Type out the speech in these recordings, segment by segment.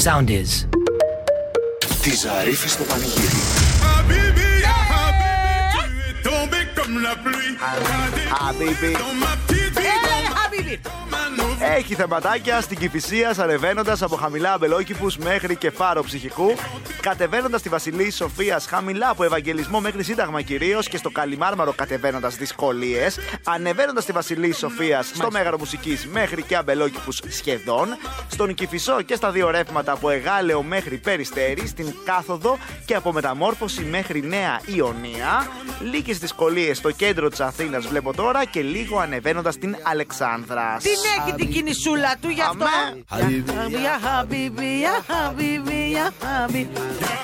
sound is. Τη Ζαρίφη στο πανηγύρι. Habibi, ya Habibi, tu es tombé comme la pluie. Habibi. Dans ma petite vie, Έλα, χαμπίμπι. Έχει θεματάκια στην Κυφυσία, ανεβαίνοντα από χαμηλά αμπελόκηπους μέχρι και φάρο ψυχικού, κατεβαίνοντας στη Βασιλή Σοφίας χαμηλά από Ευαγγελισμό μέχρι Σύνταγμα κυρίως και στο Καλιμάρμαρο κατεβαίνοντας δυσκολίες, ανεβαίνοντας στη Βασιλή Σοφίας στο Μέγαρο Μουσικής μέχρι και αμπελόκηπους σχεδόν, στον Κυφισό και στα δύο ρεύματα από Εγάλεο μέχρι Περιστέρη, στην Κάθοδο και από Μεταμόρφωση μέχρι Νέα Ιωνία, λίγες δυσκολίες στο κέντρο της Αθήνας βλέπω τώρα και λίγο ανεβαίνοντας στην Αλεξάνδρα. Την έχει την κινησούλα του γι' αυτό. Αμέ. Για χαμπίμπι,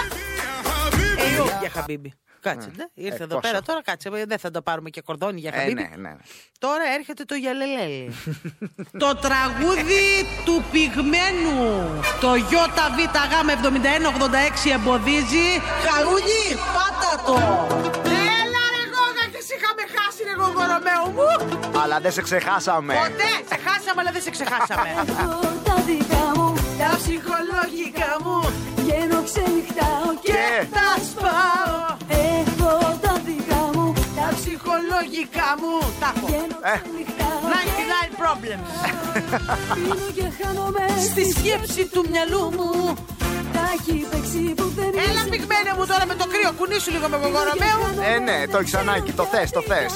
για χαμπίμπι, για χαμπίμπι. Ε, όχι για χαμπίμπι. Κάτσε, ναι. Ήρθε Ε, εδώ πόσο. πέρα τώρα, κάτσε. ε, Δεν θα το πάρουμε και κορδόνι για Ε, χαμπίμπι. ναι, ναι. ναι. Τώρα έρχεται το γιαλελέλη. το τραγούδι του πυγμένου. Το ΙΒΓ7186 εμποδίζει. Χαρούνι, πάτα το. Έλα ρε γόγα και σε είχαμε χάσει ρε γογορομέο μου. Αλλά δεν σε ξεχάσαμε. Ποτέ, σε χάσαμε αλλά δεν σε ξεχάσαμε. Έχω τα δικά μου, Τα ψυχολογικά μου βγαίνω ξενυχτάω και Και; τα σπάω. έχω τα δικά μου, Τα ψυχολογικά μου τα έχω. βγαίνω Ε. ξενυχτάω 99 problems. πίνω και χάνομαι Στη σκέψη του μυαλού μου. Τα έχει παίξει που δεν Έλα είσαι. πυγμένε μου τώρα με το κρύο, κουνήσου λίγο με γογορομέο. Ε, ναι, το έχεις ανάγκη. Το θες, το θες.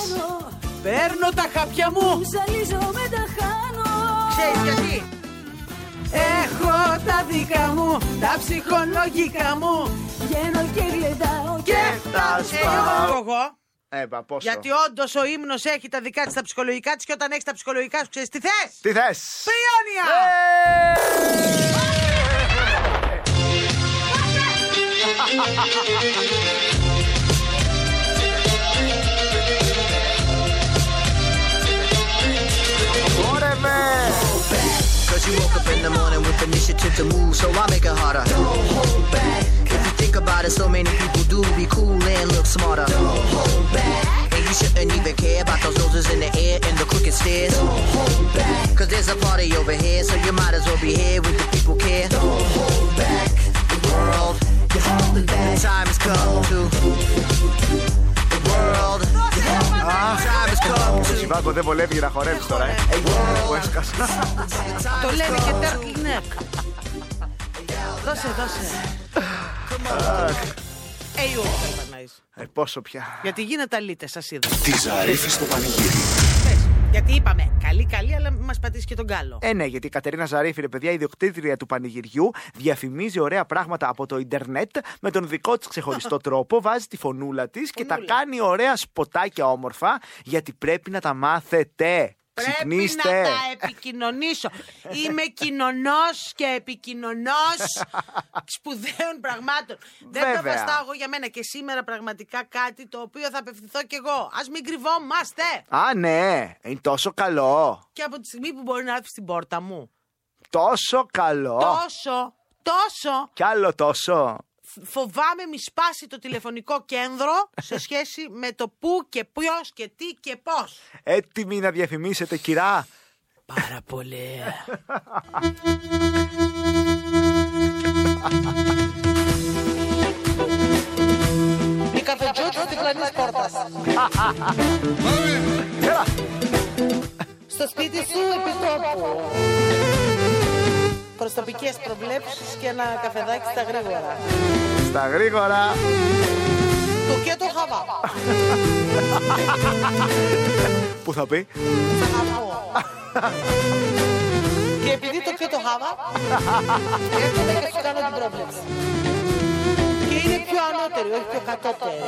Παίρνω τα χάπια μου. Ζαλίζω με τα χάνω Ξέρεις γιατί; Έχω τα δικά μου, τα ψυχολογικά μου Βγαίνω και γλεντάω και τα σπάω. Εγώ, Ε, πα, πόσο; γιατί όντως ο ύμνος έχει τα δικά της, τα ψυχολογικά της και όταν έχεις τα ψυχολογικά σου, ξέρεις τι θες; Τι θες; Πριόνια! Ωρε Cause the morning with initiative to move, so I make it harder. Don't hold back. If you think about it, so many people do be cool and look smarter. Don't hold back. And you shouldn't even care about those noses in the air and the crooked stairs. Don't hold back. Cause there's a party over here, so you might as well be here with the people care. Don't hold back. The world, you're holding back. Time has come to. The world, time has come to. Σιβάκο δεν βολεύει για να χορεύεις τώρα, ε. Που έσκασα. Το λένε και turtleneck. Δώσε, δώσε. Ε, όχι, δεν περνάεις. Ε, πόσο πια. Γιατί γίνεται αλήτε, σας είδα. Τη Ζαρίφη στο πανηγύρι. Πες. Γιατί είπαμε καλή, καλή, αλλά μας πατήσεις και τον κάλο. Ε, ναι, γιατί η Κατερίνα Ζαρίφη, ρε παιδιά, ιδιοκτήτρια του πανηγυριού, διαφημίζει ωραία πράγματα από το Ιντερνετ με τον δικό της ξεχωριστό τρόπο, βάζει τη φωνούλα της και τα Φωνούλα. κάνει ωραία σποτάκια όμορφα, γιατί πρέπει να τα μάθετε. Πρέπει Ξυπνήστε. να τα επικοινωνήσω. Είμαι κοινωνός και επικοινωνός σπουδαίων πραγμάτων. Δεν το Βέβαια. βαστάω εγώ για μένα και σήμερα πραγματικά κάτι το οποίο θα απευθυνθώ κι εγώ. Α μην κρυβόμαστε. Α, ναι, είναι τόσο καλό. Και από τη στιγμή που μπορεί να έρθει στην πόρτα μου. Τόσο καλό. Τόσο, τόσο Κι άλλο τόσο. Φοβάμαι μη σπάσει το τηλεφωνικό κέντρο σε σχέση με το πού και ποιος και τι και πώς. Έτοιμοι να διαφημίσετε, κυρά. Πάρα πολύ. Η καφετζούτ της διπλανής πόρτας. Έλα. Στο σπίτι σου επιτόπου. Προστοπικές προβλέψεις και ένα καφεδάκι στα γρήγορα. Στα γρήγορα. Το και το χαβά. Πού θα πει; Θα χαβώ. Και επειδή το και το χαβά, έρχομαι και σου κάνω την πρόβλεψη. Και είναι πιο ανώτερη, όχι πιο κατώτερη.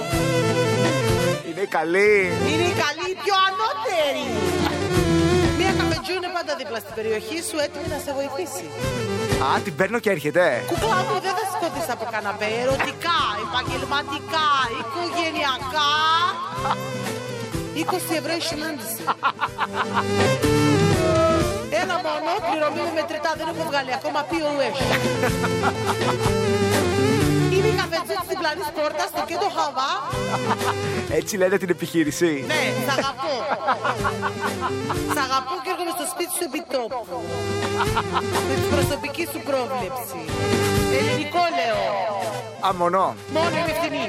Είναι καλή. Είναι η καλή, η πιο ανώτερη. Μία καφετζού είναι πάντα δίπλα στην περιοχή σου, έτοιμη να σε βοηθήσει. Α, την παίρνω και έρχεται. Κουκλά μου δεν θα σηκωθείς από καναπέ. Ερωτικά, επαγγελματικά, οικογενειακά. 20 ευρώ η συνάντηση. Ένα μόνο, πληρωμή με μετρητά, δεν έχω βγάλει ακόμα POS. Είναι καφετζή της διπλανής πόρτας στο κέντρο Χαβά. Έτσι λένε την επιχείρηση. Ναι, σ' αγαπώ. Σ' αγαπώ και έρχομαι στο σπίτι σου επιτόπου. Με την προσωπική σου πρόβλεψη. Ελληνικό λέω. Αμονό. Μόνο είμαι ευθυνή.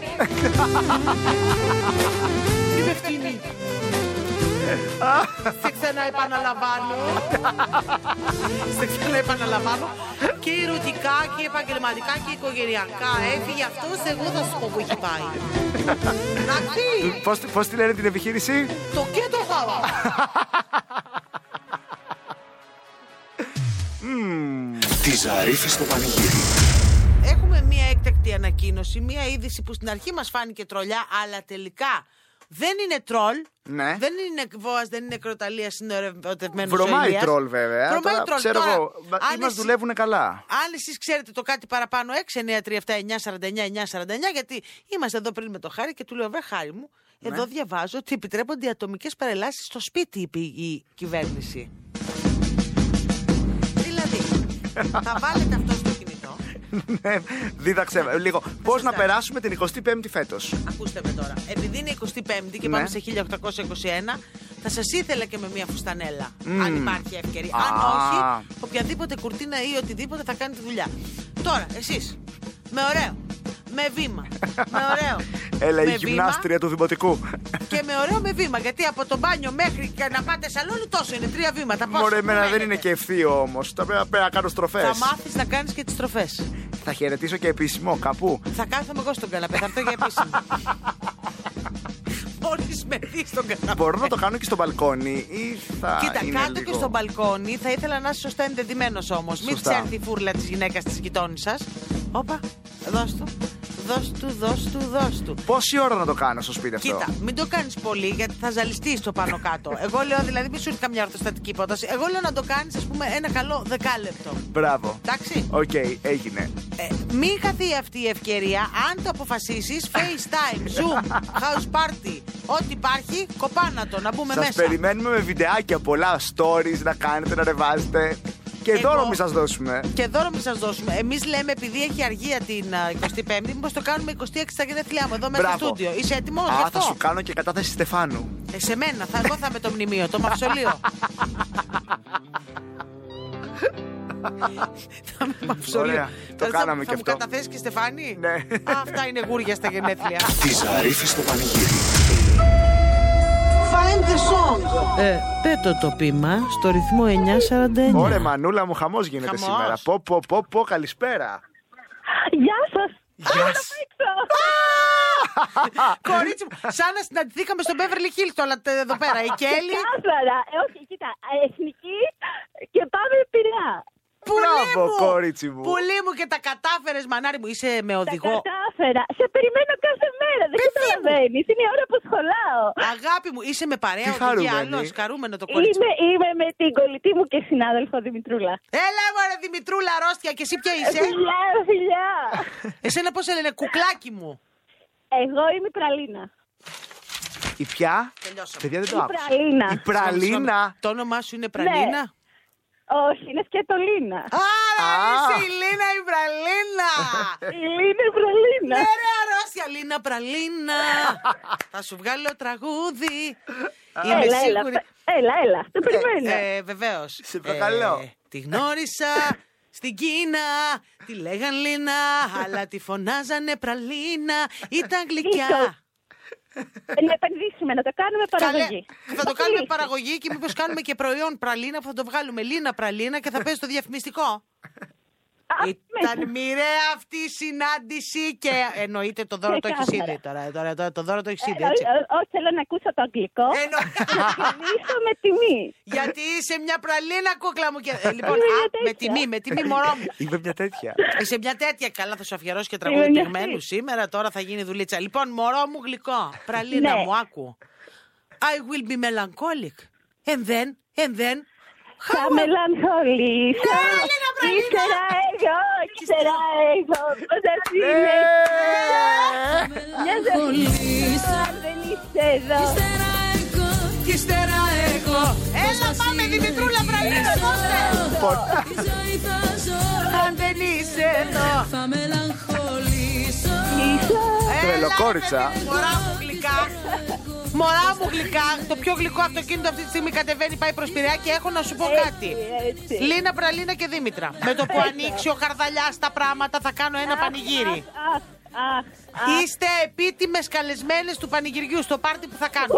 είμαι ευθυνή. Σε ξανά επαναλαμβάνω. Σε ξανά επαναλαμβάνω. Και ερωτικά και επαγγελματικά και οικογενειακά. Έφυγε αυτός, εγώ θα σου πω που έχει πάει. Εντάξει. Πώς, πώς τη λένε την επιχείρηση; Το και το χάμα. Τη Ζαρίφη στο πανηγύρι. Έχουμε μία έκτακτη ανακοίνωση, μία είδηση που στην αρχή μας φάνηκε τρολιά, αλλά τελικά δεν είναι τρολ. Ναι. Δεν είναι βόας, δεν είναι κροταλία, είναι ερωτευμένος Βρωμάει ο Ηλίας. τρόλ βέβαια. Βρωμάει Τώρα, τρόλ. Ξέρω Τώρα, εγώ. μα- αν Ή μας εσείς- δουλεύουν καλά. Αν εσείς ξέρετε το κάτι παραπάνω, 6, 9, 3, 7, 9, 49, 9, 49, γιατί είμαστε εδώ πριν με το χάρη και του λέω: Βρε χάρη μου, Ναι. εδώ διαβάζω ότι επιτρέπονται ατομικές παρελάσεις στο σπίτι, είπε η κυβέρνηση. δηλαδή, θα βάλετε αυτό στο κινητό. Ναι, Δίδαξε με λίγο. Πώς να σας περάσουμε την 25η φέτος; Ακούστε με τώρα. Επειδή είναι 25η και Ναι. πάμε σε 1821, θα σας ήθελα και με μια φουστανέλα. Αν υπάρχει ευκαιρία. Α. Αν όχι, οποιαδήποτε κουρτίνα ή οτιδήποτε θα κάνει τη δουλειά. Τώρα, εσείς. Με ωραίο. Με βήμα. Με ωραίο. Έλα, η με γυμνάστρια του δημοτικού. βήμα και με ωραίο με βήμα. Γιατί από το μπάνιο μέχρι και να πάτε σαλόνι τόσο είναι. Τρία βήματα. Πόσο Μωρέ, εμένα δεν μένετε. είναι και ευθείο όμως. Θα πρέπει να κάνω στροφές. Θα μάθεις να κάνεις και τις στροφές. Θα χαιρετήσω και επίσημο κάπου. Θα κάθομαι εγώ στον καναπέ. Θα έρθω για επίσημο. Μόλι με δεις στον καναπέ. Μπορώ να το κάνω και στο μπαλκόνι ή θα. Κοίτα, είναι κάτω λίγο... και στο μπαλκόνι θα ήθελα να είσαι σωστά ενδεδειμένο όμως. Μην Σωστά. τη έρθει η φούρλα της γυναίκας της γειτόνι σα. Όπα, δώσ' του. Δώσ' του, δώσ' του, δώσ' του. Πόση ώρα να το κάνω στο σπίτι αυτό; Κοίτα, μην το κάνεις πολύ γιατί θα ζαλιστείς το πάνω κάτω. Εγώ λέω δηλαδή, μην σου έρθει καμιά ορθοστατική υπόταση. Εγώ λέω να το κάνεις, ας πούμε, ένα καλό δεκάλεπτο. Μπράβο. Εντάξει. Οκ, έγινε. Ε, μην χαθεί αυτή η ευκαιρία. Αν το αποφασίσεις, FaceTime, Zoom, House Party, ό,τι υπάρχει, κοπάνα το να μπούμε Σας μέσα. περιμένουμε με βιντεάκια πολλά stories να κάνετε, να ανεβάζετε. Και Εγώ- δώρο μη σας δώσουμε. Και δώρο μην σας δώσουμε. Εμείς λέμε, επειδή έχει αργία την α, 25η, μήπως το κάνουμε 26 στα γενέθλιά μου εδώ μέσα στο Μπράβο. στούντιο. Είσαι έτοιμος; Γι' Α, αυτό. θα σου κάνω και κατάθεση Στεφάνου. Ε, σε μένα, θα, εγώ θα είμαι το μνημείο, το μαυσολείο. θα είμαι μαυσολείο. Ωραία, το Τώρα θα- κάναμε θα και μου αυτό. καταθέσεις και Στεφάνη; Ναι. Α, αυτά είναι γούρια στα γενέθλια. Τη Ζαρίφη στο πανηγύρι. Find the song. Ε, πέτω το πείμα στο ρυθμό 949. Ωραία, μανούλα μου, χαμός γίνεται Χαμός. σήμερα. Πω, πω, πω, πω, καλησπέρα. Γεια σας. Γεια σας. Κορίτσι μου, σαν να συναντηθήκαμε στο Beverly Hills όλα τε- εδώ πέρα. Η Κέλλη. Κάθαρα. Ε, όχι, κοίτα. Εθνική και πάμε πειραιά. Πουλί Μπράβο, μου! κορίτσι μου. Πουλί μου και τα κατάφερες, μανάρι μου. Είσαι με Τα οδηγό. κατάφερα. Σε περιμένω κάθε μέρα. Δεν καταλαβαίνεις. Είναι η ώρα που σχολάω. Αγάπη μου, είσαι με παρέα Τι οδηγή χαρούμενη. άλλο. Χαρούμενο το κορίτσι. Είμαι, είμαι με την κολλητή μου και συνάδελφο Δημητρούλα. Έλα, μωρέ Δημητρούλα, αρρώστια και εσύ ποια είσαι; Φιλιά, φιλιά. Εσένα πώς σε λένε, κουκλάκι μου; Εγώ είμαι η Πραλίνα. Η πια; Τελειώσαμε. Παιδιά δεν το Η άκουσα. Πραλίνα. Η πραλίνα. Το όνομά σου είναι Πραλίνα; Όχι, είναι σκετολίνα. Άρα Α. είσαι η Λίνα η Πραλίνα. Η Λίνα η Πραλίνα. Ναι, ρε, αρρώστια, Λίνα Πραλίνα. Θα σου βγάλω τραγούδι. Είμαι Έλα, έλα, σίγουρη. έλα, έλα, το περιμένω. Ε, Βεβαίως. Σε παρακαλώ. τη γνώρισα στην Κίνα. Τη λέγαν Λίνα, αλλά τη φωνάζανε Πραλίνα. Ήταν γλυκιά. Ίσως. Ε, να επενδύσουμε, να το κάνουμε Καλέ, παραγωγή. θα το Να κάνουμε πουλήσει. παραγωγή και μήπως κάνουμε και προϊόν πραλίνα που θα το βγάλουμε Λίνα Πραλίνα και θα παίζει το διαφημιστικό. Α, Ήταν μέσα. μοιραία αυτή η συνάντηση και εννοείται το δώρο το έχεις Ξεκάθαρα. ήδη τώρα. τώρα, τώρα το δώρο το έχεις ήδη, Ε, έτσι. ε, ε, Όχι, θέλω να ακούσω το αγγλικό. Εννο- Να κερδίσω με τιμή. Γιατί είσαι μια πραλίνα κούκλα μου. Και... Ε, λοιπόν, Είμαι α, μια με τέτοια. τιμή, με τιμή μωρό μου. Είμαι μια τέτοια. Είσαι μια τέτοια καλά, θα σου αφιερώσει και Είμαι τραγούδι μια πυγμένου τέτοια. σήμερα. Τώρα θα γίνει δουλίτσα. Λοιπόν, μωρό μου γλυκό. Πραλίνα Ναι. μου, άκου. I will be melancholic. And then, and then. Θα how will- μελαγχολήσω. Ναι, Λίνα Πραλίνα. Ύστερα εγώ, ύστερα εγώ. Όταν είναι μια ζωή. Αν δεν είσαι εδώ. Και ύστερα εγώ. Έλα, πάμε, Δημητρούλα Πραλίνα, δώστε. Αν δεν είσαι εδώ. Θα μελαγχολήσω Τρελοκόριτσα. Έλα, ρε, παιδί μου, Μωρά μου γλυκά. Μωρά μου γλυκά. Το πιο γλυκό αυτοκίνητο αυτή τη στιγμή κατεβαίνει, πάει προς Πειραιά και έχω να σου πω κάτι. έτσι. Λίνα, Πραλίνα και Δήμητρα. Με το που ανοίξει ο Χαρδαλιάς τα πράγματα θα κάνω ένα πανηγύρι. Αχ, αχ, αχ. Είστε επίτιμες καλεσμένες του πανηγυριού στο πάρτι που θα κάνω.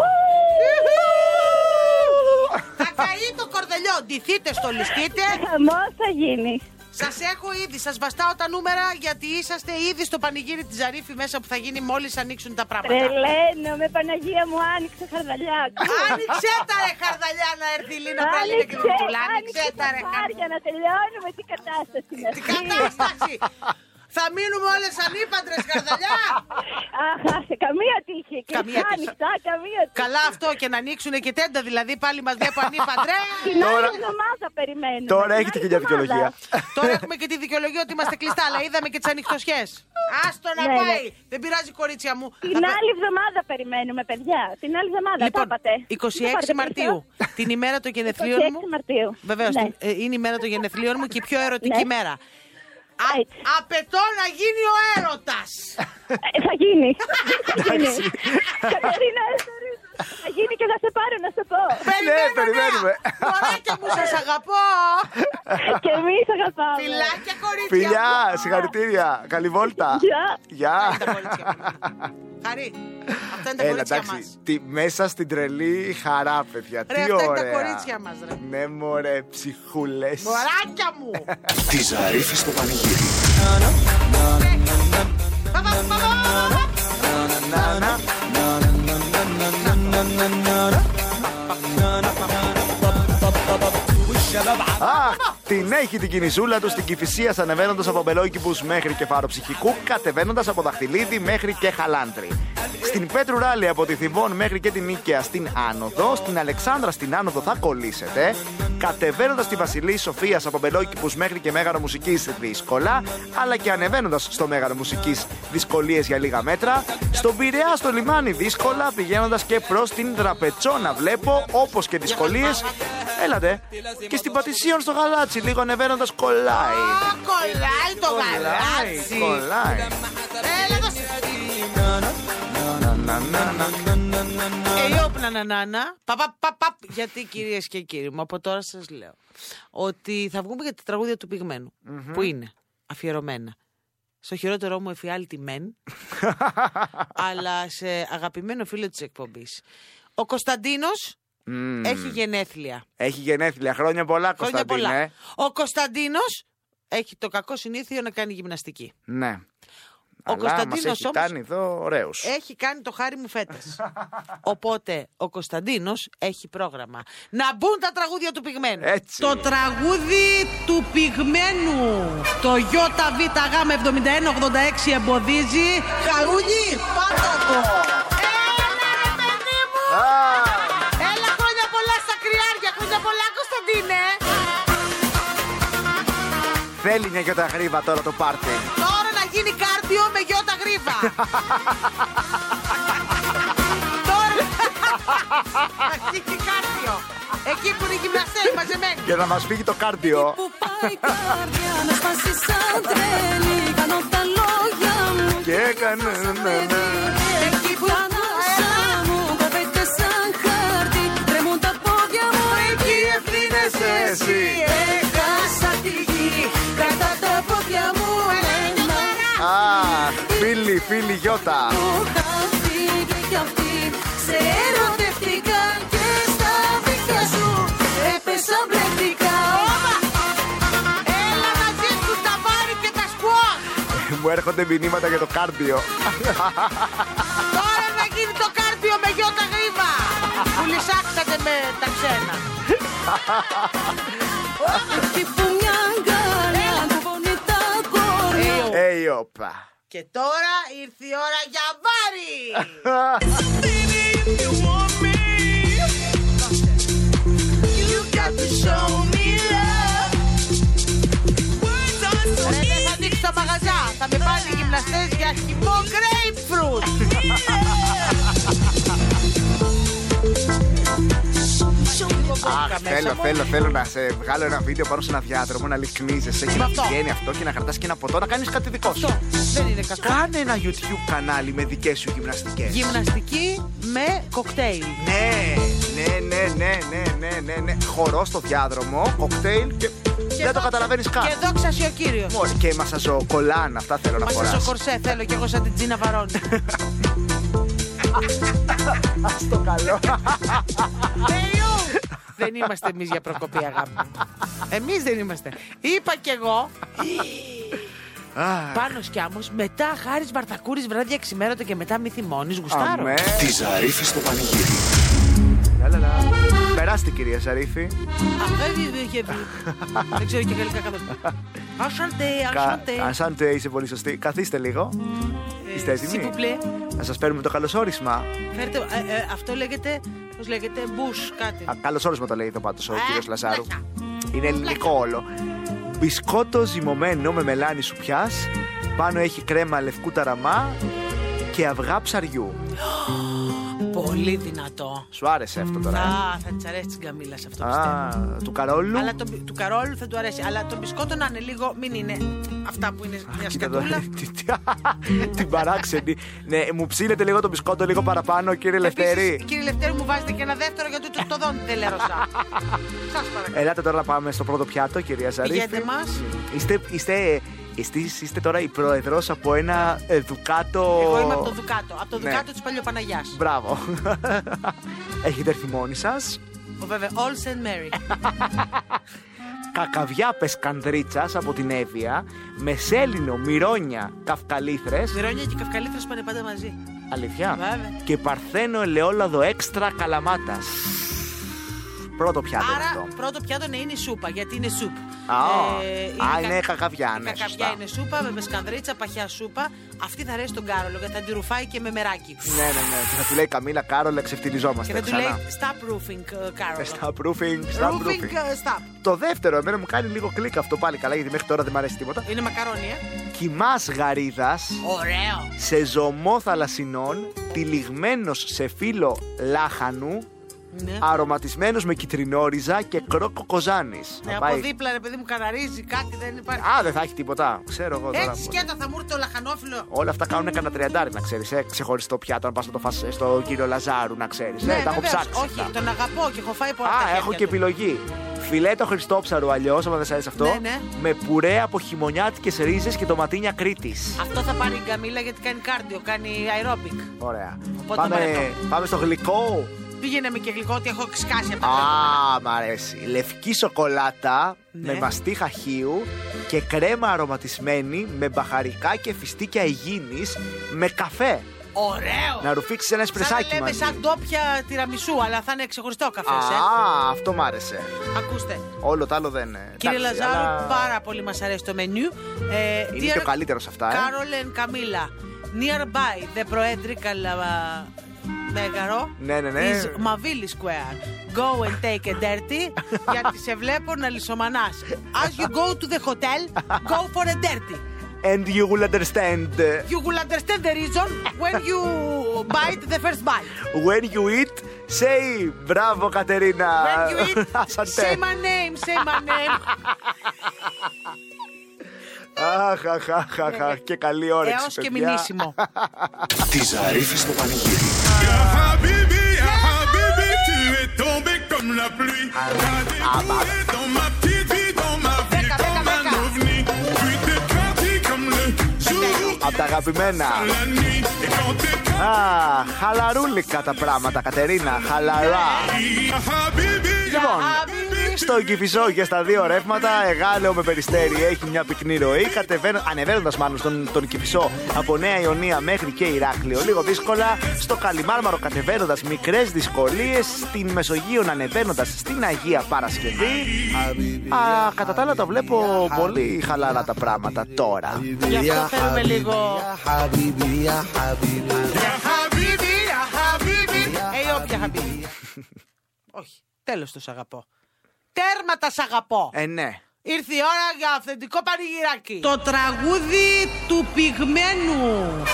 Θα καεί το κορδελιό. Ντυθείτε, στολιστείτε. Χαμός θα γίνει. Σας έχω ήδη, σας βαστάω τα νούμερα γιατί είσαστε ήδη στο πανηγύρι της Ζαρίφη μέσα που θα γίνει μόλις ανοίξουν τα πράγματα. Τρελαίνω με Παναγία μου άνοιξε χαρδαλιά. Άνοιξε τα ρε χαρδαλιά να έρθει η Λίνα Πραλίνα και Δημητρούλα. Άνοιξε τα ρε χαρδαλιά. για να τελειώνουμε τι κατάσταση είναι Τι αυτή; κατάσταση; Θα μείνουμε όλες ανήπαντρες χαρδαλιά. Αχ, άσε, καμία τύχη. Και Καμία τύχη. άνοιξα, καμία τύχη. Καλά αυτό και να ανοίξουν και τέντα δηλαδή πάλι μας βλέπω ανήπαντρες. Την άλλη Τώρα- εβδομάδα περιμένουμε. Τώρα Την έχετε άλλη και μια εβδομάδα. δικαιολογία. Τώρα έχουμε και τη δικαιολογία ότι είμαστε κλειστά, αλλά είδαμε και τις ανοιχτοσιές. Άστο να Ναι, ναι. πάει. Δεν πειράζει, κορίτσια μου. Την Θα- άλλη εβδομάδα περιμένουμε, παιδιά. Την άλλη εβδομάδα. Λοιπόν, τα είπατε. 26 Τα Μαρτίου, είπατε την ημέρα των γενεθλίων 26 μου. Μαρτίου. Βεβαίως, Ναι. είναι η ημέρα των γενεθλίων μου και η πιο ερωτική Ναι. μέρα. Α- Έτσι. απαιτώ να γίνει ο έρωτας. Ε, θα γίνει. θα γίνει. Κατερίνα, Έστερης, θα γίνει και θα σε πάρω να σε πω. Περιμένω, Ναι, περιμένουμε. νέα. Μωράκια μου, σας αγαπώ. και εμείς αγαπάμε. Φιλάκια, κορίτσια. Φιλιά, μου. συγχαρητήρια. Καλή βόλτα. Γεια. Γεια. Αυτά είναι τα κορίτσια μας. Χαρή, αυτά είναι τα Έλα, κορίτσια εντάξει. μας. Τι, μέσα στην τρελή χαρά, παιδιά. Ρε, Τι αυτά είναι τα ωραία. κορίτσια μας, ρε. Ναι, μωρέ, ψυχούλες. Μωράκια μου. Τη Ζαρίφη στο πανηγύρι. Πα, πα, πα, πα, πα, πα. Αχ, την έχει την κινησούλα του στην Κυφυσία ανεβαίνοντας από Μπελόκηπου μέχρι και Φάρο Ψυχικού, κατεβαίνοντας από Δαχτυλίδη μέχρι και Χαλάντρη. Στην Πέτρου Ράλη από τη Θηβών μέχρι και την Νίκαια στην Άνοδο, στην Αλεξάνδρα στην Άνοδο θα κολλήσετε, κατεβαίνοντας τη Βασιλής Σοφίας από Μπελόκηπου μέχρι και Μέγαρο Μουσικής δύσκολα, αλλά και ανεβαίνοντας στο Μέγαρο Μουσικής δυσκολίες για λίγα μέτρα, στον Πειραιά στο λιμάνι δύσκολα, πηγαίνοντας και προς την Δραπετσόνα βλέπω, όπως και δυσκολίες. Έλατε. Και στην Πατησίων στο γαλάτσι, λίγο ανεβαίνοντας κολλάει. Α, Κολλάει το γαλάτσι. Κολλάει. Έλα, δώσε. Να, να, να. Ε, όπνα να να να. Πα, πα, πα, πα. Γιατί κυρίες και κύριοι μου, από τώρα σας λέω ότι θα βγούμε για τα τραγούδια του πυγμενου Που είναι αφιερωμένα στο χειρότερό μου εφιάλτη μεν, αλλά σε αγαπημένο φίλο της εκπομπής. Ο Κωνσταντίνος Μμμ. έχει γενέθλια. Έχει γενέθλια. Χρόνια πολλά, Χρόνια πολλά. Κωνσταντίνε. Ο Κωνσταντίνος έχει το κακό συνήθειο να κάνει γυμναστική. Ναι. Ο Αλλά Κωνσταντίνος μας έχει όμως- κάνει εδώ ωραίους. Έχει κάνει το χάρι μου φέτε. Οπότε ο Κωνσταντίνος έχει πρόγραμμα. Να μπουν τα τραγούδια του πυγμένου. Έτσι. Το τραγούδι του πυγμένου. Το ΙΒΓ7186 εμποδίζει. Χαρούνι, πάτα το. Πολλά Κωνσταντίνε. Θέλει μια γιώτα γρήβα τώρα το πάρτι. Τώρα να γίνει κάρδιο με γιώτα γρήβα. Τώρα να γίνει κάρδιο. Εκεί που είναι οι γυμναστές μαζεμένοι. Για να μας φύγει το κάρντιο. Που πάει η καρδιά να σπάσει σαν τρέλη Κάνω τα λόγια μου Και έκανε. ναι, ναι. Εσύ. Έχασα τη γη Κατά τα πόδια μου εμένα Α, φίλοι, φίλοι γιώτα. Που είχα φύγει κι αυτή Σε ερωτευτικά και στα βίχια σου Έπεσα μπλεκτικά Έλα να ζήσουν τα βάρη και τα σκουότ. Μου έρχονται μηνύματα για το κάρντιο. Τώρα να γίνει το κάρδιο με γιώτα γρήβα. Που λυσάξατε με τα ξένα. Εκεί που μια αγκαλιά κουβώνει τα κόρια Ε, όπα. Και τώρα ήρθε η ώρα για βάρη. Ρε, δεν θα ανοίξει το μαγαζά. Θα με πάνε οι γυμναστές για χυμό grapefruit. Αχ, μέσα θέλω, μου. θέλω, θέλω να σε βγάλω ένα βίντεο πάνω σε ένα διάδρομο, να λυκνίζεσαι και Με να αυτό. πηγαίνει αυτό και να κρατά και ένα ποτό, να κάνεις κάτι δικό σου. Αυτό δεν είναι κακό. Κάνε ένα YouTube κανάλι με δικές σου γυμναστικές. Γυμναστική με κοκτέιλ. Ναι, ναι, ναι, ναι, ναι, ναι, ναι, ναι. Χορό στο διάδρομο, κοκτέιλ και, δεν το καταλαβαίνεις καν. Και δόξα ο κύριος. Μόλι και μασαζοκολάν, αυτά θέλω να Μα φοράς. στο κορσέ θέλω κι εγώ σαν την Τζίνα Βαρόνι. Στο καλό. Θεού! Δεν είμαστε εμείς για προκοπή, αγάπη. Εμείς δεν είμαστε. Είπα κι εγώ Αχ, πάνω σκιάμος, μετά χάρης Βαρτακούρης βράδια ξημέρωτα και μετά μη θυμώνεις. Γουστάρω. αμέ. Τη Ζαρίφη στο πανηγύρι. Λαλαλα. Περάστε κυρία Σαρίφη. Α, δεν είχε πει. Δεν ξέρω και γαλλικά καθόλου. Ασάντε, ασάντε. Ασάντε είσαι πολύ σωστή. Καθίστε λίγο. Είστε έτοιμοι; Σιπουπλέ. Να σας παίρνουμε το καλωσόρισμα. Φέρτε, ε, ε, αυτό λέγεται, πώς λέγεται, μπούς κάτι. Α, Καλωσόρισμα το λέει εδώ πάντως ο Ε, κύριος Λαζάρου. πλάκα. Είναι ελληνικό όλο. Μπισκότο ζυμωμένο με μελάνι σουπιά. Πάνω έχει κρέμα λευκού ταραμά και αυγά ψαριού. Πολύ δυνατό. Σου άρεσε αυτό τώρα. ε; Θα, θα της αρέσει την Καμίλα σε αυτό πιστεύω. Α, του Καρόλου. Αλλά το, του Καρόλου θα του αρέσει. Αλλά το μπισκότο να είναι λίγο, μην είναι αυτά που είναι μια Κοίτα εδώ, σκατούλα. τι- τι- Την παράξενη. Ναι, μου ψήνετε λίγο το μπισκότο λίγο παραπάνω, κύριε Λευτέρη. Επίσης, κύριε Λευτέρη, μου βάζετε και ένα δεύτερο γιατί το, το δόντι δεν λερωσά. Σας παρακαλώ. Ελάτε τώρα να πάμε στο πρώτο πιάτο, κυρία Ζαρίφη. Πηγαίνετε μας. Είστε, είστε, εσείς είστε τώρα η πρόεδρος από ένα ε, δουκάτο. Εγώ είμαι από το Δουκάτο. Από το Ναι. Δουκάτο της Παλιοπαναγιά. Μπράβο. Έχετε έρθει μόνοι σας. Βέβαια, All Saint Mary. Κακαβιά πεσκανδρίτσας από την Εύβοια. Μεσέλινο, μυρόνια, καυκαλίθρες. Μυρόνια και καυκαλίθρες πάνε πάντα μαζί. Αλήθεια. Βέβαια. Και παρθένο ελαιόλαδο έξτρα καλαμάτας. Πρώτο πιάτο είναι Άρα, αυτό. πρώτο πιάτο ναι, είναι η σούπα, γιατί είναι σουπ. Α, α, κα- είναι κακαβιά, η ναι, κακαβιά σωστά. είναι σούπα με πεσκανδρίτσα, παχιά σούπα. Αυτή θα αρέσει τον Κάρολο γιατί θα τη ρουφάει και με μεράκι. Ναι, ναι, ναι. Και θα του λέει Καμίλα Κάρολε, Και ξεφτυλιζόμαστε θα του λέει ξανά. stop roofing, ε, Κάρολο. Στα proofing, στα Roofing, proofing. ε, stop. Το δεύτερο, εμένα μου κάνει λίγο κλικ αυτό πάλι καλά, γιατί μέχρι τώρα δεν μου αρέσει τίποτα. Είναι μακαρόνι, ε. Κοιμάς γαρίδας Ωραίο. σε ζωμό θαλασσινών, τυλιγμένος σε φύλλο λάχανου, Ναι. αρωματισμένος με κυτρινόριζα και κρόκο κοζάνης. Ναι, από δίπλα, ρε παιδί μου, καναρίζει κάτι, δεν υπάρχει. Α, δεν θα έχει τίποτα. Ξέρω εγώ τώρα. Έτσι σκέτα θα μου έρθει το λαχανόφιλο. Όλα αυτά κάνουν κανένα τριαντάρι, να ξέρεις. Ε, ξεχωριστό πιάτο, αν πας να το φας ε, στο κύριο Λαζάρου, να ξέρεις. Ναι, ε, τα έχω βεβαίως. ψάξει. Όχι, αυτά. τον αγαπώ και έχω φάει πολλά. Α, τα έχω χέρια και του. επιλογή. Φιλέτο Χριστόψαρου αλλιώς, άμα δεν σα αρέσει αυτό. Ναι, ναι. Με πουρέ από χειμωνιάτικες ρίζε και ντοματίνια Κρήτης. Αυτό θα πάρει η Καμίλα γιατί κάνει κάρδιο, κάνει aerobic. Ωραία. Οπότε Πάμε, το πάρε πάμε στο γλυκό. Πήγαινε με και γλυκό ότι έχω σκάσει από τα Α, μ' αρέσει. Λευκή σοκολάτα Ναι. με μαστί χαχίου και κρέμα αρωματισμένη με μπαχαρικά και φιστίκια υγιεινής με καφέ. Ωραίο! Να ρουφήξεις ένα Σαν να σπρεσάκι λέμε μαζί. σαν ντόπια τυραμισού, αλλά θα είναι ξεχωριστό καφές. Ε. Α, αυτό μ' άρεσε. Ακούστε. Όλο το άλλο δεν είναι. Κύριε Εντάξει, Λαζάρου, αλλά πάρα πολύ μας αρέσει το μενιού. Ε, Είναι και ο καλύτερος σε αυτά, ε. Carol and Camilla, nearby the Proedrical uh, Μέγαρο Ναι, ναι, ναι. is Mavili Square. Go and take a dirty, γιατί σε βλέπω να λισομανάς. As you go to the hotel, go for a dirty. And you will understand You will understand the reason when you bite the first bite. when you eat, say μπράβο Κατερίνα. When you eat, Ασαντέ. say my name, say my name. Αχ, αχ, αχ, αχ, αχ, και καλή όρεξη, Έως και παιδιά. μηνύσιμο. Τη Ζαρίφη στο πανηγύρι. Ya Habibi, ya Habibi, tu es tombé comme la pluie. T'as déboulé dans ma petite vie, dans ma vie, Becca, comme Becca, un Becca. ovni. Puis t'es parti comme le jour, Απ' τα αγαπημένα. la nuit. Et quand t'es Α, χαλαρούλικα τα πράγματα, Κατερίνα. Χαλαρά. parti, ya Habibi, ya Λοιπόν, Habibi. Στο Κηφισό και στα δύο ρεύματα, Εγάλεο με περιστέρι έχει μια πυκνή ροή. Ανεβαίνοντας μάλλον στον τον Κηφισό από Νέα Ιωνία μέχρι και Ηράκλειο. Λίγο δύσκολα. Στο Καλιμάρμαρο κατεβαίνοντας μικρές δυσκολίες. Στην Μεσογείο ανεβαίνοντας στην Αγία Παρασκευή. Α, κατά τα άλλα τα βλέπω πολύ χαλαρά τα πράγματα τώρα. Γι' αυτό θέλουμε λίγο. Habibi, ya Habibi. Ε, όποια χαμπίμπι. Όχι. Τέλος το σ' αγαπώ. Τέρματα σ' αγαπώ. Ε, ναι. Ήρθε η ώρα για αυθεντικό πανηγυράκι. Το τραγούδι του πυγμένου.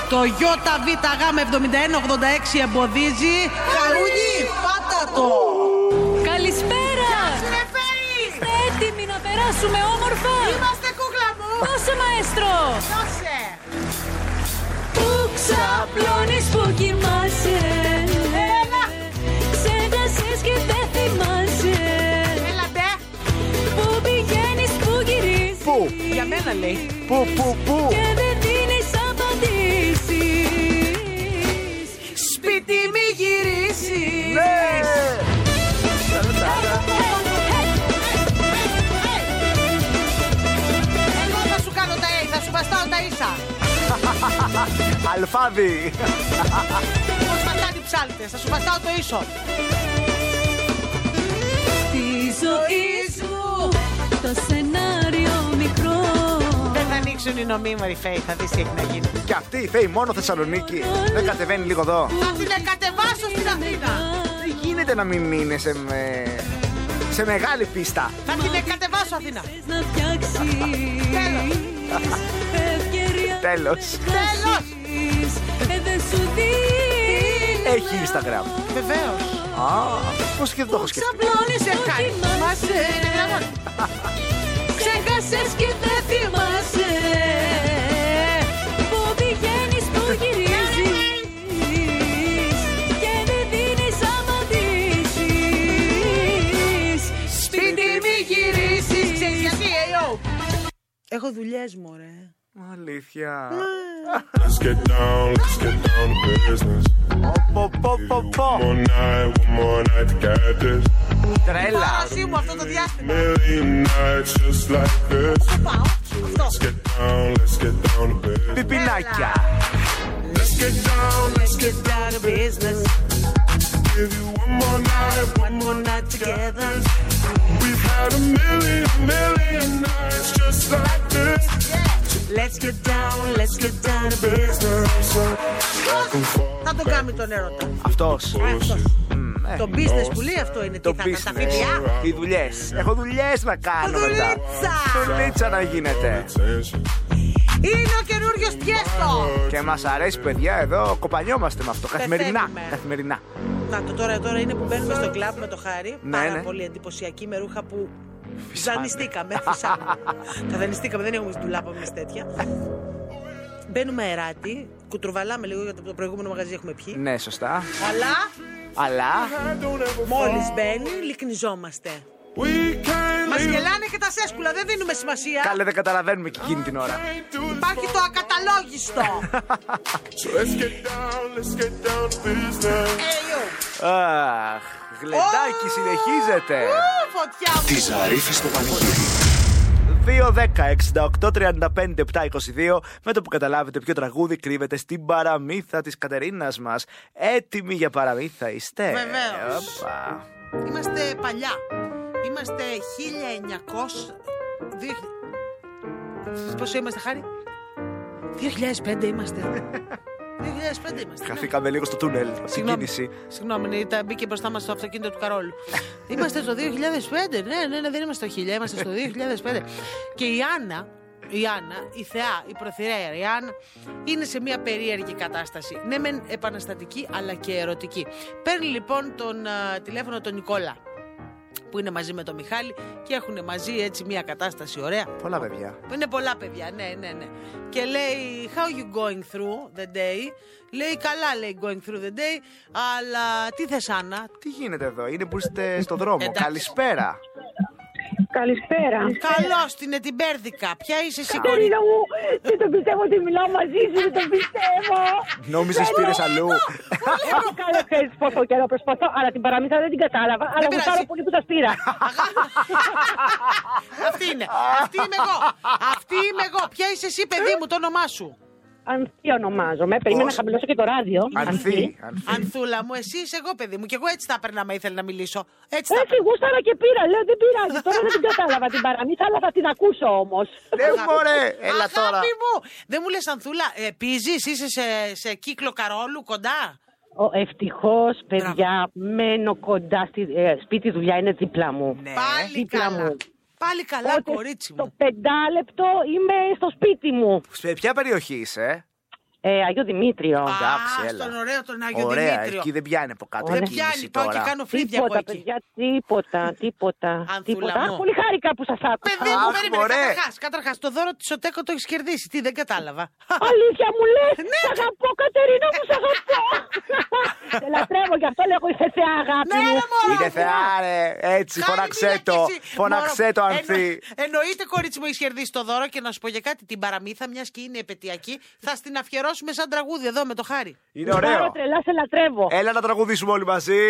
Το ΙΒΓ7186 εμποδίζει. Χαρούνι, πάτα το. Καλησπέρα! περάσουμε όμορφα; Είμαστε κούκλα μου. Δώσε μαέστρο. Δώσε. Που ξαπλώνεις που κοιμάσαι; Έλα. Ξέχασες και Πού, Για μένα λέει. πού, πού, πού; Και δεν δίνεις απαντήσεις. Σπίτι μη γυρίσεις. Ναι. Εγώ θα σου κάνω τα A, θα σου βαστάω τα ίσα. Αλφάδι. Πώς πατάνε οι ψάλτες, θα σου βαστάω το ίσο. Τη ζωή σου το σενάριο μικρό. Δεν θα ανοίξουν οι νομοί μου, Ριφέη, θα δεις τι έχει να γίνει. Και αυτή η Φέη μόνο Θεσσαλονίκη. Δεν κατεβαίνει λίγο εδώ. Θα την κατεβάσω στην Αθήνα. Δεν γίνεται να μην είναι σε, με... σε μεγάλη πίστα; Θα την κατεβάσω Αθήνα. Θες να φτιάξεις ευκαιρία Τέλος. Τέλος. Ε, δεν σου δίνει Έχει Instagram. Βεβαίως. Α, πώς και δεν το έχω σκεφτεί. Ξαπλώνεις Σε που κάνει. Ξέχασες και δεν θυμάσαι Πού πηγαίνεις, πού γυρίζεις Και δεν δίνεις απαντήσεις Σπίτι μη γυρίσεις. Ξέρεις γιατί, ε, yo. Έχω δουλειές μου, ρε. Αλήθεια. Let's get down, let's get down to business. Πω, πω, πω, πω. One night, one more night to get this. Τρέλα. Πιπινάκια. Θα το κάνει τον έρωτα. Αυτός. Το business που λέει αυτό είναι. Το Τι θα είναι, τα business. ΦΠΑ. Οι δουλειές. Έχω δουλειές να κάνω μετά. Δουλίτσα. Δουλίτσα να γίνεται. attention. Είναι ο καινούριος Τιέστο. Και μας αρέσει παιδιά εδώ, κοπανιόμαστε με αυτό. Καθημερινά. Πεθαίνουμε. Καθημερινά. Να το τώρα, τώρα είναι που μπαίνουμε στο κλαμπ με το χάρι. Ναι, Πάρα ναι. πολύ εντυπωσιακή με ρούχα που Φυσάνε. δανειστήκαμε. φυσάμε. Τα δανειστήκαμε, δεν έχουμε ντουλάπα εμείς τέτοια. Μπαίνουμε αεράτη, κουτρουβαλάμε λίγο γιατί από το προηγούμενο μαγαζί έχουμε πιει. Ναι, σωστά. Αλλά Αλλά μόλις μπαίνει, λυκνιζόμαστε. We can't Μας leave. γελάνε και τα σέσκουλα, δεν δίνουμε σημασία. Καλέ δεν καταλαβαίνουμε και εκείνη την ώρα. Υπάρχει το ακαταλόγιστο. So let's get down, let's get down to business. Έιο. Αχ, γλεντάκι συνεχίζεται. Ου, Φωτιά μου. Τη Ζαρίφη στο πανηγύρι. 2, 10, 68, 37, 22 με το που καταλάβετε ποιο τραγούδι κρύβεται στην παραμύθα της Κατερίνας μας. Έτοιμοι για παραμύθα είστε; Βεβαίως. Οπα. Είμαστε παλιά. Είμαστε 1900. Δύο- Πόσο είμαστε, Χάρη; 2005 είμαστε. 2005 είμαστε. ναι. Χαθήκαμε λίγο στο τούνελ, στην Συγγνώμη. κίνηση. Συγγνώμη, ήταν, μπήκε μπροστά μας το αυτοκίνητο του Καρόλου. είμαστε στο 2005. Ναι, ναι, ναι, δεν είμαστε στο 1000, είμαστε στο 2005. Και η Άννα, η Άννα, η Θεά, η προθυρέα, η Άννα, είναι σε μια περίεργη κατάσταση. Ναι, μεν επαναστατική, αλλά και ερωτική. Παίρνει λοιπόν τον α, τηλέφωνο τον Νικόλα, που είναι μαζί με τον Μιχάλη και έχουν μαζί έτσι μια κατάσταση ωραία. Πολλά παιδιά. Είναι πολλά παιδιά, ναι, ναι, ναι. Και λέει, how you going through the day; Λέει, καλά λέει going through the day, αλλά τι θες Άννα; Τι γίνεται εδώ, είναι που είστε στο δρόμο. Εντάξει. Καλησπέρα. Καλησπέρα. Καλώς την Ετιμπέρδικα. Ποια είσαι εσύ κορίτσι. Κατερίνα μου, δεν το πιστεύω ότι μιλάω μαζί σου, δεν το πιστεύω. Νόμιζες πήρες αλλού. Κάνω ξέρεις πόσο καιρό προσπαθώ, αλλά την παραμύθα δεν την κατάλαβα. Αλλά πειράζει. γουστάρω πολύ που τα πήρα. Αυτή είναι. Αυτή είμαι εγώ. Αυτή είμαι εγώ. Ποια είσαι εσύ παιδί μου το όνομά σου; Ανθή ονομάζομαι. Περίμενα να χαμηλώσω και το ράδιο. Ανθή. Ανθή. Ανθούλα μου, εσύ είσαι εγώ παιδί μου. Και εγώ έτσι θα έπαιρνα άμα ήθελα να μιλήσω. Έτσι θα Έτσι, γούσταρα και πήρα. Λέω δεν πειράζει. Τώρα δεν την κατάλαβα την παραμύθα, αλλά θα την ακούσω όμως. Ναι, μωρέ, έλα τώρα. Αγάπη μου. Δεν μου λες Ανθούλα, ε, πίζεις, είσαι σε, σε κύκλο καρόλου κοντά; Ευτυχώς, παιδιά, μένω κοντά στη ε, σπίτι δουλειά, είναι δίπλα μου. Ναι. Πάλι δίπλα καλά. μου. Πάλι καλά, Οπότε κορίτσι Το μου. πεντάλεπτο είμαι στο σπίτι μου. Σε ποια περιοχή είσαι, Ε, Αγίο Δημήτριο. Εντάξει, Α, έλα. στον ωραίο τον Άγιο Ωραία, Δημήτριο. εκεί δεν πιάνει από κάτω. Δεν η κίνηση πιάνει, πάω και τώρα. κάνω φρύδια από Τίποτα, εκεί. παιδιά, τίποτα, τίποτα. Ανθούλα τίποτα. μου. Αχ, πολύ χάρηκα που σας άκουσα. Παιδί μου, Αχ, περίμενε. μωρέ. Καταρχάς, καταρχάς, το δώρο της Οτέκο το έχεις κερδίσει. Τι, δεν κατάλαβα. Αλήθεια μου λες! Ναι. Σ' αγαπώ, Κατερίνα μου, σ' αγαπώ! Σε λατρεύω, γι' αυτό λέγω είσαι θεά, αγάπη Ναι, μου. ρε, μωρό. Είναι θεά, ρε. Έτσι, Χάρη, φώναξέ μίλα το. κι εσύ. Φώναξέ Μωρό, το, εννο- Ανθή. Εννοείται, κορίτσι μου, έχεις κερδίσει το δώρο και να σου πω για κάτι. Την παραμύθα, μιας και είναι επαιτειακή, θα στην αφιερώσουμε σαν τραγούδι εδώ με το χάρη. Είναι Πάρα ωραίο. τρελά, σε λατρεύω. Έλα να τραγουδήσουμε όλοι μαζί.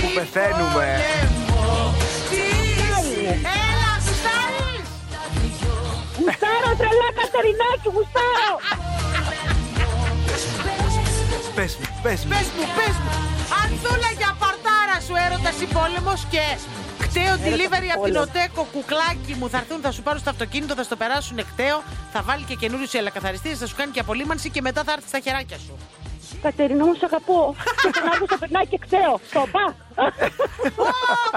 Που πεθαίνουμε. Έλα, γουστάρεις! Γουστάρω τρελά, Κατερινάκη, γουστάρω. Πες μου, πες μου. Πες μου, πες μου. Ανθούλα για παρτάρα σου έρωτας ή πόλεμος και κταίο delivery από την πόλεμος. Οτέκο κουκλάκι μου. Θα έρθουν, θα σου πάρουν στο αυτοκίνητο, θα στο περάσουν κταίο. Θα βάλει και καινούριους ελακαθαριστήρες, θα σου κάνει και απολύμανση και μετά θα έρθει στα χεράκια σου. Κατερίνα μου, σ' αγαπώ. Και τον Αύγουστο περνάει και ξέω. Στο πα. Ω,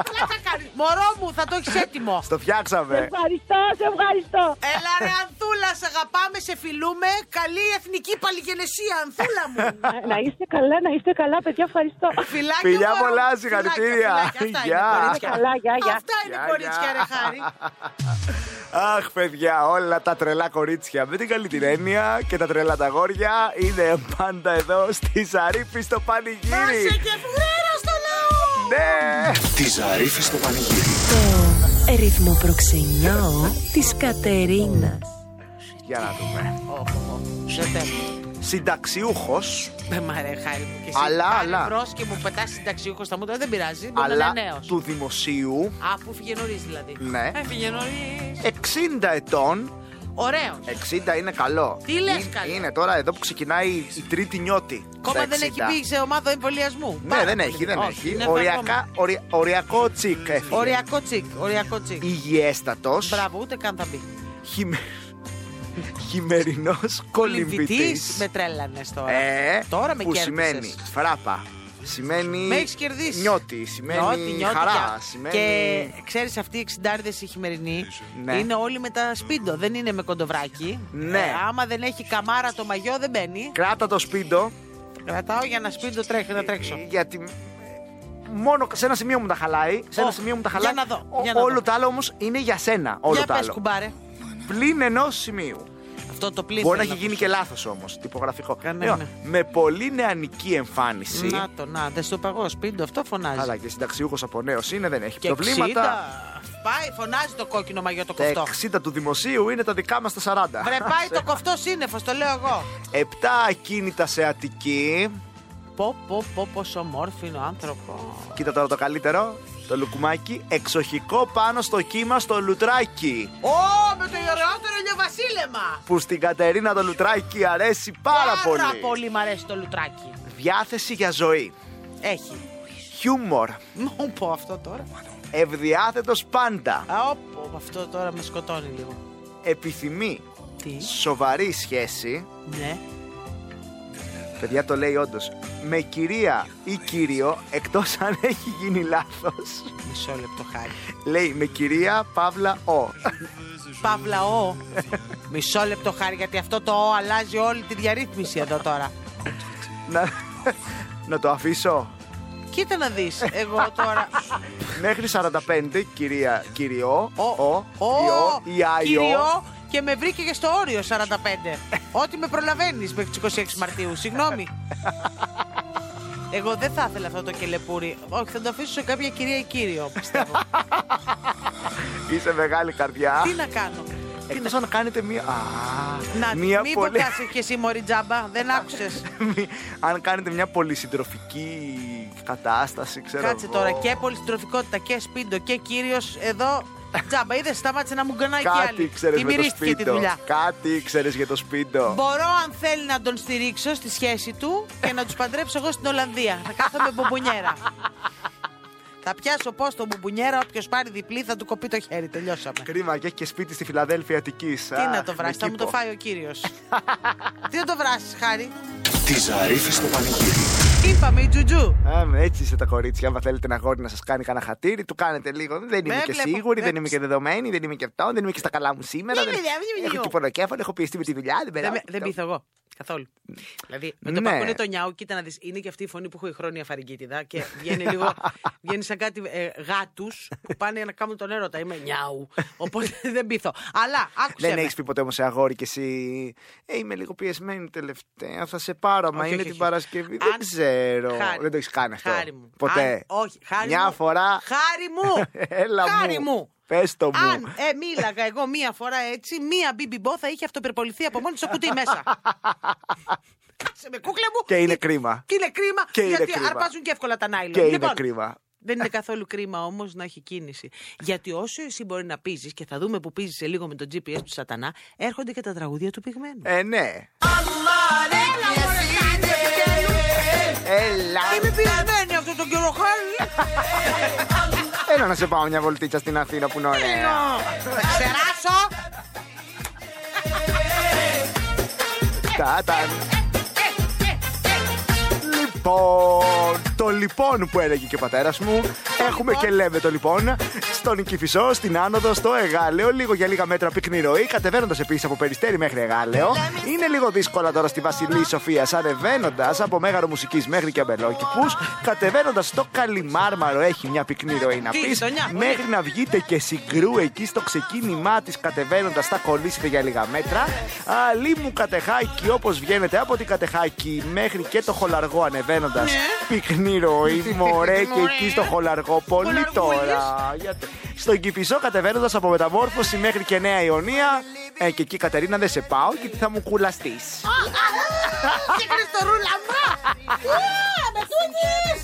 πλάκα κάνεις. Μωρό μου, θα το έχεις έτοιμο. Στο φτιάξαμε. Ευχαριστώ, σε ευχαριστώ. Έλα ρε Ανθούλα, σε αγαπάμε, σε φιλούμε. Καλή εθνική παλιγενεσία, Ανθούλα μου. Να- Να είστε καλά, να είστε καλά, παιδιά, ευχαριστώ. Φιλάκια, Φιλιά μωρό μου. πολλά, Φιλάκια, συγχαρητήρια. φιλάκια. Αυτά είναι Γεια. κορίτσια. Καλά, γεια, γεια. Αυτά είναι Γεια, κορίτσια, γεια. ρε Χάρη. Αχ, παιδιά, όλα τα τρελά κορίτσια με την καλή την έννοια και τα τρελά τα γόρια είναι πάντα εδώ στη Ζαρίφη στο Πάσε πανηγύρι. και φουρέρα στο λαό. Ναι! Τη Ζαρίφη στο πανηγύρι. Το ρυθμό προξενιό της Κατερίνας. Για να δούμε. Ζετέ. Συνταξιούχος, Με μαρέ, χάρη μου. Και εσύ Αλλά, πάλι αλλά. μπρος και μου πετάς συνταξιούχος στα μούτρα, δεν πειράζει. Μπορεί να αλλά είναι νέος. του δημοσίου, Α, που φύγε νωρίς δηλαδή. Ναι. Έφυγε νωρίς. 60 ετών. Ωραίος. 60 είναι καλό. Τι λες Είναι- καλό; Είναι τώρα εδώ που ξεκινάει η τρίτη νιώτη. Κόμμα στα δεν έχει 60. μπει σε ομάδα εμβολιασμού. Ναι, Πάρα δεν πολύ έχει, δεν μικρό. έχει. Είναι Οριακά, ορια- οριακό τσικ έφυγε. Οριακό τσικ. Οριακό τσικ. Υγιέστατος. Μπράβο, ούτε καν θα μπει. Χειμε... Χειμερινός κολυμβητής. Με τρέλανες τώρα. Ε, Τώρα με που κέρδισες. σημαίνει φράπα. Σημαίνει Με έχεις κερδίσεις. νιώτη. Σημαίνει Νιώτη, νιώτη χαρά. και- Σημαίνει... Και ξέρεις, αυτοί οι εξιντάριδες οι χειμερινοί Ναι. είναι όλοι με τα σπίντο. Δεν είναι με κοντοβράκι. Ναι. Ε, άμα δεν έχει καμάρα το μαγιό, δεν μπαίνει. Κράτα το σπίτι Κρατάω για να σπίντο τρέχει, να τρέξω. γιατί μόνο σε ένα σημείο μου τα χαλάει. Σε ένα Ω, σημείο μου τα για χαλάει. να δω, Ο- για να όλο δω. το άλλο όμως είναι για σένα. Όλο για το πες άλλο. κουμπάρε. Πλην ενός σημείου. Αυτό το πλήν. Μπορεί να θέλω έχει γίνει ακούσω. και λάθος όμως. Τυπογραφικό. Κανένα. Λοιπόν, με πολύ νεανική εμφάνιση. Να το, να, δεν στο παγώ σπίτι, αυτό φωνάζει. Αλλά και συνταξιούχος από νέος είναι, δεν έχει και προβλήματα. 60, Πάει, φωνάζει το κόκκινο μαγιό το Τα κοφτό. 60 του δημοσίου είναι τα δικά μας τα 40. Βρε, πάει το κοφτό σύννεφος, το λέω εγώ. 7 ακίνητα σε Αττική. Πω, πω, πω, πόσο όμορφο άνθρωπος. Κοίτα τώρα το καλύτερο. Το λουκουμάκι. Εξοχικό πάνω στο κύμα στο λουτράκι. Ω, με το ωραιότερο ηλιοβασίλεμα. Που στην Κατερίνα το λουτράκι αρέσει πάρα, Πάρα πολύ μ' αρέσει το λουτράκι. Διάθεση για ζωή. Έχει. Χιούμορ. Μου πω αυτό τώρα. Ευδιάθετος πάντα. Α, όπο, αυτό τώρα με σκοτώνει λίγο. Επιθυμεί Τι; σοβαρή σχέση. Ναι. Παιδιά το λέει όντως. Με κυρία ή κύριο, εκτός αν έχει γίνει λάθος. Μισό λεπτό χάρη. Λέει με κυρία Παύλα Ο. Παύλα ο. Μισό λεπτό χάρη γιατί αυτό το ο αλλάζει όλη τη διαρρύθμιση εδώ τώρα. να, να το αφήσω. Κοίτα να δεις, εγώ τώρα... Μέχρι 45 κυρία κύριο. Ο, Ο. ο, Ιω, ή άιο. Κύριο, και με βρήκε και στο όριο 45. Ό,τι με προλαβαίνεις μέχρι τις 26 Μαρτίου, συγγνώμη. Εγώ δεν θα ήθελα αυτό το κελεπούρι. Όχι, θα το αφήσω σε κάποια κυρία ή κύριο, πιστεύω. Είσαι μεγάλη καρδιά. Τι να κάνω; Εκτός αν κάνετε μία. Α, Να, μία μην πολύ... pokase και εσύ μωρή τζάμπα, δεν άκουσες. Μη- αν κάνετε μια πολυσυντροφική κατάσταση, ξέρω Κάτσε εγώ. τώρα και πολυστροφικότητα και σπίντο και κύριος εδώ. Τζάμπα, είδες, σταμάτησε να μου γκανάει κι Κάτι άλλη. ξέρεις Τη με το μυρίστηκε τη σπίτι. δουλειά. Κάτι ξέρεις για το σπίτι. Μπορώ, αν θέλει, να τον στηρίξω στη σχέση του και να τους παντρέψω εγώ στην Ολλανδία. Θα κάθομαι μπουμπουνιέρα. θα πιάσω πώς τον μπουμπουνιέρα, όποιος πάρει διπλή θα του κοπεί το χέρι. Τελειώσαμε. Κρίμα και έχεις και σπίτι στη Φιλαδέλφια Αττικής. Τι να το βράσει, θα μου το φάει ο κύριος. Τι να το βράσει, χάρη. Τη Ζαρίφη στο πανηγύρι. Είπαμε η Τζουτζού. Α, με, έτσι είστε τα κορίτσια. Αν θέλετε ένα γόρι να σας κάνει κανένα χατήρι, του κάνετε λίγο. Δεν είμαι Με και βλέπω, σίγουρη, δεν με- είμαι και δεδομένη, δεν είμαι και αυτό, δεν είμαι και στα καλά μου σήμερα. Ναι, δεν- ναι, ναι, ναι, Έχω ναι. και πονοκέφαλο, έχω πιεστεί με τη δουλειά. Δεν Δεν, περάω. με- δεν πείθω εγώ. Καθόλου. Δηλαδή, με το Ναι. που ακούνε το νιάου, κοίτα να δεις, είναι και αυτή η φωνή που έχω η χρόνια φαρικίτιδα και βγαίνει λίγο. βγαίνει σαν κάτι ε, γάτους που πάνε να κάνουν τον έρωτα. Είμαι νιάου. Οπότε δεν πείθω. Αλλά άκουσε. Δεν με. έχεις πει ποτέ όμως σε αγόρι και εσύ. Ε, είμαι λίγο πιεσμένη τελευταία. Θα σε πάρω, μα Όχι, είναι όχι, την όχι. Παρασκευή. Αν- Δεν ξέρω. Χάρη. Δεν το έχεις κάνει αυτό. Χάρη μου. Ποτέ. Αν- όχι, χάρη Μια μου. φορά. Χάρη μου! Έλα χάρη μου! Πες το μου. Αν ε, μίλαγα εγώ μία φορά έτσι, μία μπιμπιμπό θα είχε αυτοπερποληθεί από μόνη στο κουτί μέσα. Κάσε με κούκλα μου. Και είναι κρίμα. Και είναι κρίμα Και είναι γιατί κρίμα. αρπάζουν και εύκολα τα νάιλον. Και είναι Λοιπόν, κρίμα. Δεν είναι καθόλου κρίμα όμω να έχει κίνηση. Γιατί όσο εσύ μπορεί να πείζει, και θα δούμε που πείζει σε λίγο με το GPS του Σατανά, έρχονται και τα τραγούδια του πυγμένου. Ε, ναι. Έλα. Είμαι πεισμένη αυτό το καιρό, χάρη. Έλα να σε πάω μια βολτίτσα στην Αθήνα που είναι ωραία. Θα ξεράσω. Τάταν. Λοιπόν, το λοιπόν που έλεγε και ο πατέρας μου. Έχουμε και λέμε το λοιπόν. Στον Κηφισό, στην άνοδο, στο Εγάλεο. Λίγο για λίγα μέτρα πυκνή ροή. Κατεβαίνοντας επίσης από περιστέρι μέχρι Εγάλεο. Είναι λίγο δύσκολα τώρα στη Βασιλή Σοφία. Ανεβαίνοντας από μέγαρο μουσικής μέχρι και αμπελόκηπους. Κατεβαίνοντας στο Καλιμάρμαρο έχει μια πυκνή ροή να Τι, πεις. γειτονιά, πολύ. Μέχρι να βγείτε και συγκρού εκεί στο ξεκίνημά της κατεβαίνοντας θα κολλήσετε για λίγα μέτρα. Αλλή μου κατεχάκι όπως βγαίνετε από την κατεχάκι μέχρι και το χολαργό ανεβαίνοντας. Πυκνή ροή, μωρέ και Μωρέ. εκεί στο χολαργό. Πολύ Χολαργούλης. τώρα. Γιατί- Στον Κηφισό κατεβαίνοντας από μεταμόρφωση μέχρι και Νέα Ιωνία. Ε, και εκεί Κατερίνα δεν σε πάω γιατί θα μου κουλαστείς. Και Χριστορούλα μου! Μπετούλης!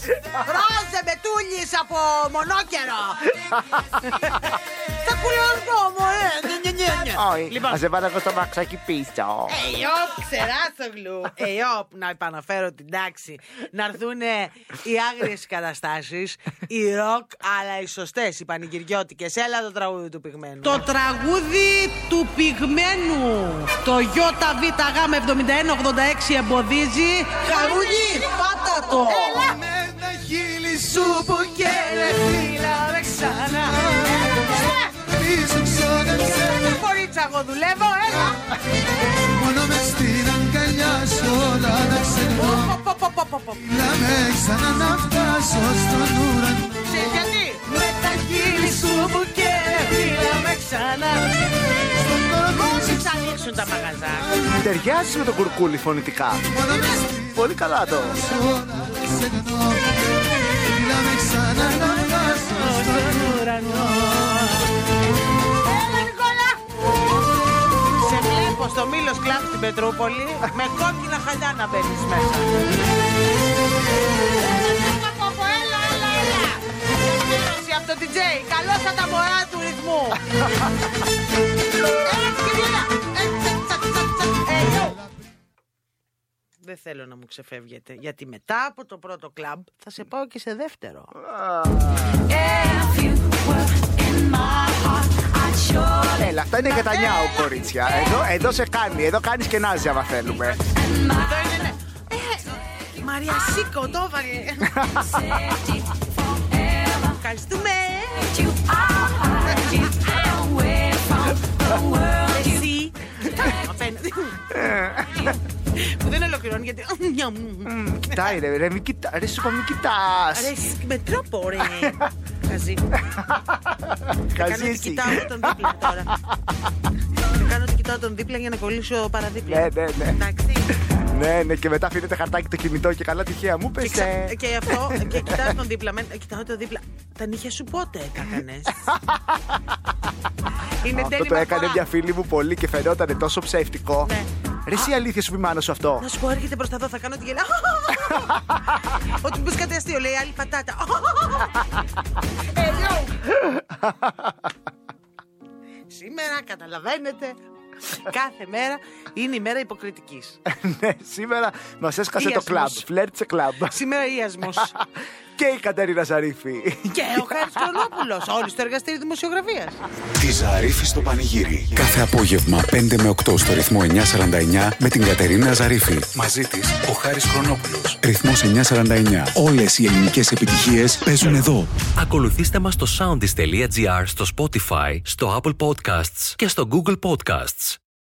Ρόζε Μπετούλης από μονόκερο! Τα κουλιόρκο μου, ε! νιε, νιε, νιε, νιε. Όχι, Λοιπόν, θα σε βάλω εγώ στο μαξάκι πίσω. Εϊόπ, ξεράσογλου. Εϊόπ, να επαναφέρω την τάξη. Να έρθουν οι άγριες καταστάσεις, οι ροκ, αλλά οι σωστές, οι πανηγυριώτικες. Έλα το τραγούδι του πυγμένου. Το τραγούδι του πυγμένου. Το ΙΒΓ7186 εμποδίζει. Χαρούλι, πάτα το. Έλα. Με τα χείλη σου που Και ρε φίλα με ξανά. Πίσω ξόδεψε Κορίτσα, εγώ δουλεύω, έλα. Μόνο μες στην αγκαλιά σου όλα τα ξεχνώ Πο, πο, πο, πο, πο. Μιλάμε ξανά να φτάσω στον ουρανό Ξέρεις γιατί; Με τα χείλη σου που και φύγαμε ξανά Στον κόσμο Πώς θα ανοίξουν τα μαγαζά Ταιριάζεις με το κουρκούλι φωνητικά. Μόνο μες στην Πολύ καλά το. Βλέπω στο Μήλος Κλαμπ στην Πετρούπολη Με κόκκινα χαλιά να μπαίνεις μέσα Έλα Πόπο, έλα, έλα, έλα Ενημέρωση από το DJ Καλώς τα μωρά του ρυθμού Έλα κυρία Ε, τσα, τσα, τσα, τσα. Ε, yo. Δεν θέλω να μου ξεφεύγετε, γιατί μετά από το πρώτο κλαμπ θα σε πάω και σε δεύτερο. Έλα, αυτά είναι για τα νιάου, κορίτσια. Εδώ, εδώ σε κάνει, εδώ κάνεις και νάζει άμα θέλουμε. Εδώ είναι, ναι. Ε, Μαρία Σίκο, το έβαλε. Ευχαριστούμε. Εσύ. Απέναντι. Που δεν ολοκληρώνει γιατί. Μια μου. Μμ, Κοιτάει, ρε, ρε, μην κοιτά, ρε, σου είπα, μην κοιτάς. Ρε, με τρόπο, ρε. Χαζί. Κάνω ότι Χαζίσι. κοιτάω τον δίπλα τώρα. Θα κάνω ότι κοιτάω τον δίπλα για να κολλήσω παραδίπλα. Ναι, ναι, ναι. Εντάξει. Ναι, ναι, και μετά αφήνεται χαρτάκι το κινητό και καλά τυχαία μου Και, ξα... πέσε. και αυτό, και κοιτάω τον δίπλα. μεν- Κοιτάω τον δίπλα. Τα νύχια σου πότε τα έκανες; Είναι Αυτό τέλειο. το έκανε μια φίλη μου πολύ και φαινόταν τόσο ψεύτικο. Ναι. Ρε, εσύ αλήθεια σου πει μάνα σου αυτό; Να σου πω, έρχεται προ τα εδώ, θα κάνω τη γελά. Ότι μπεις κάτι αστείο, λέει άλλη πατάτα. Ε, yo. Σήμερα καταλαβαίνετε. Κάθε μέρα είναι η μέρα υποκριτικής. ναι, σήμερα μας έσκασε το Ιασμός. κλαμπ. Φλερτ σε κλαμπ. Σήμερα ιασμός. Και η Κατερίνα Ζαρίφη. Και ο Χάρης Κρονόπουλος, όλοι στο εργαστήριο δημοσιογραφίας. Τη Ζαρίφη στο πανηγύρι. Κάθε απόγευμα 5 με 8 στο ρυθμό 949 με την Κατερίνα Ζαρίφη. Μαζί της ο Χάρης Χρονόπουλος. Ρυθμός 949. Όλες οι ελληνικές επιτυχίες παίζουν εδώ. Ακολουθήστε μας στο soundis.gr, στο Spotify, στο Apple Podcasts και στο Google Podcasts.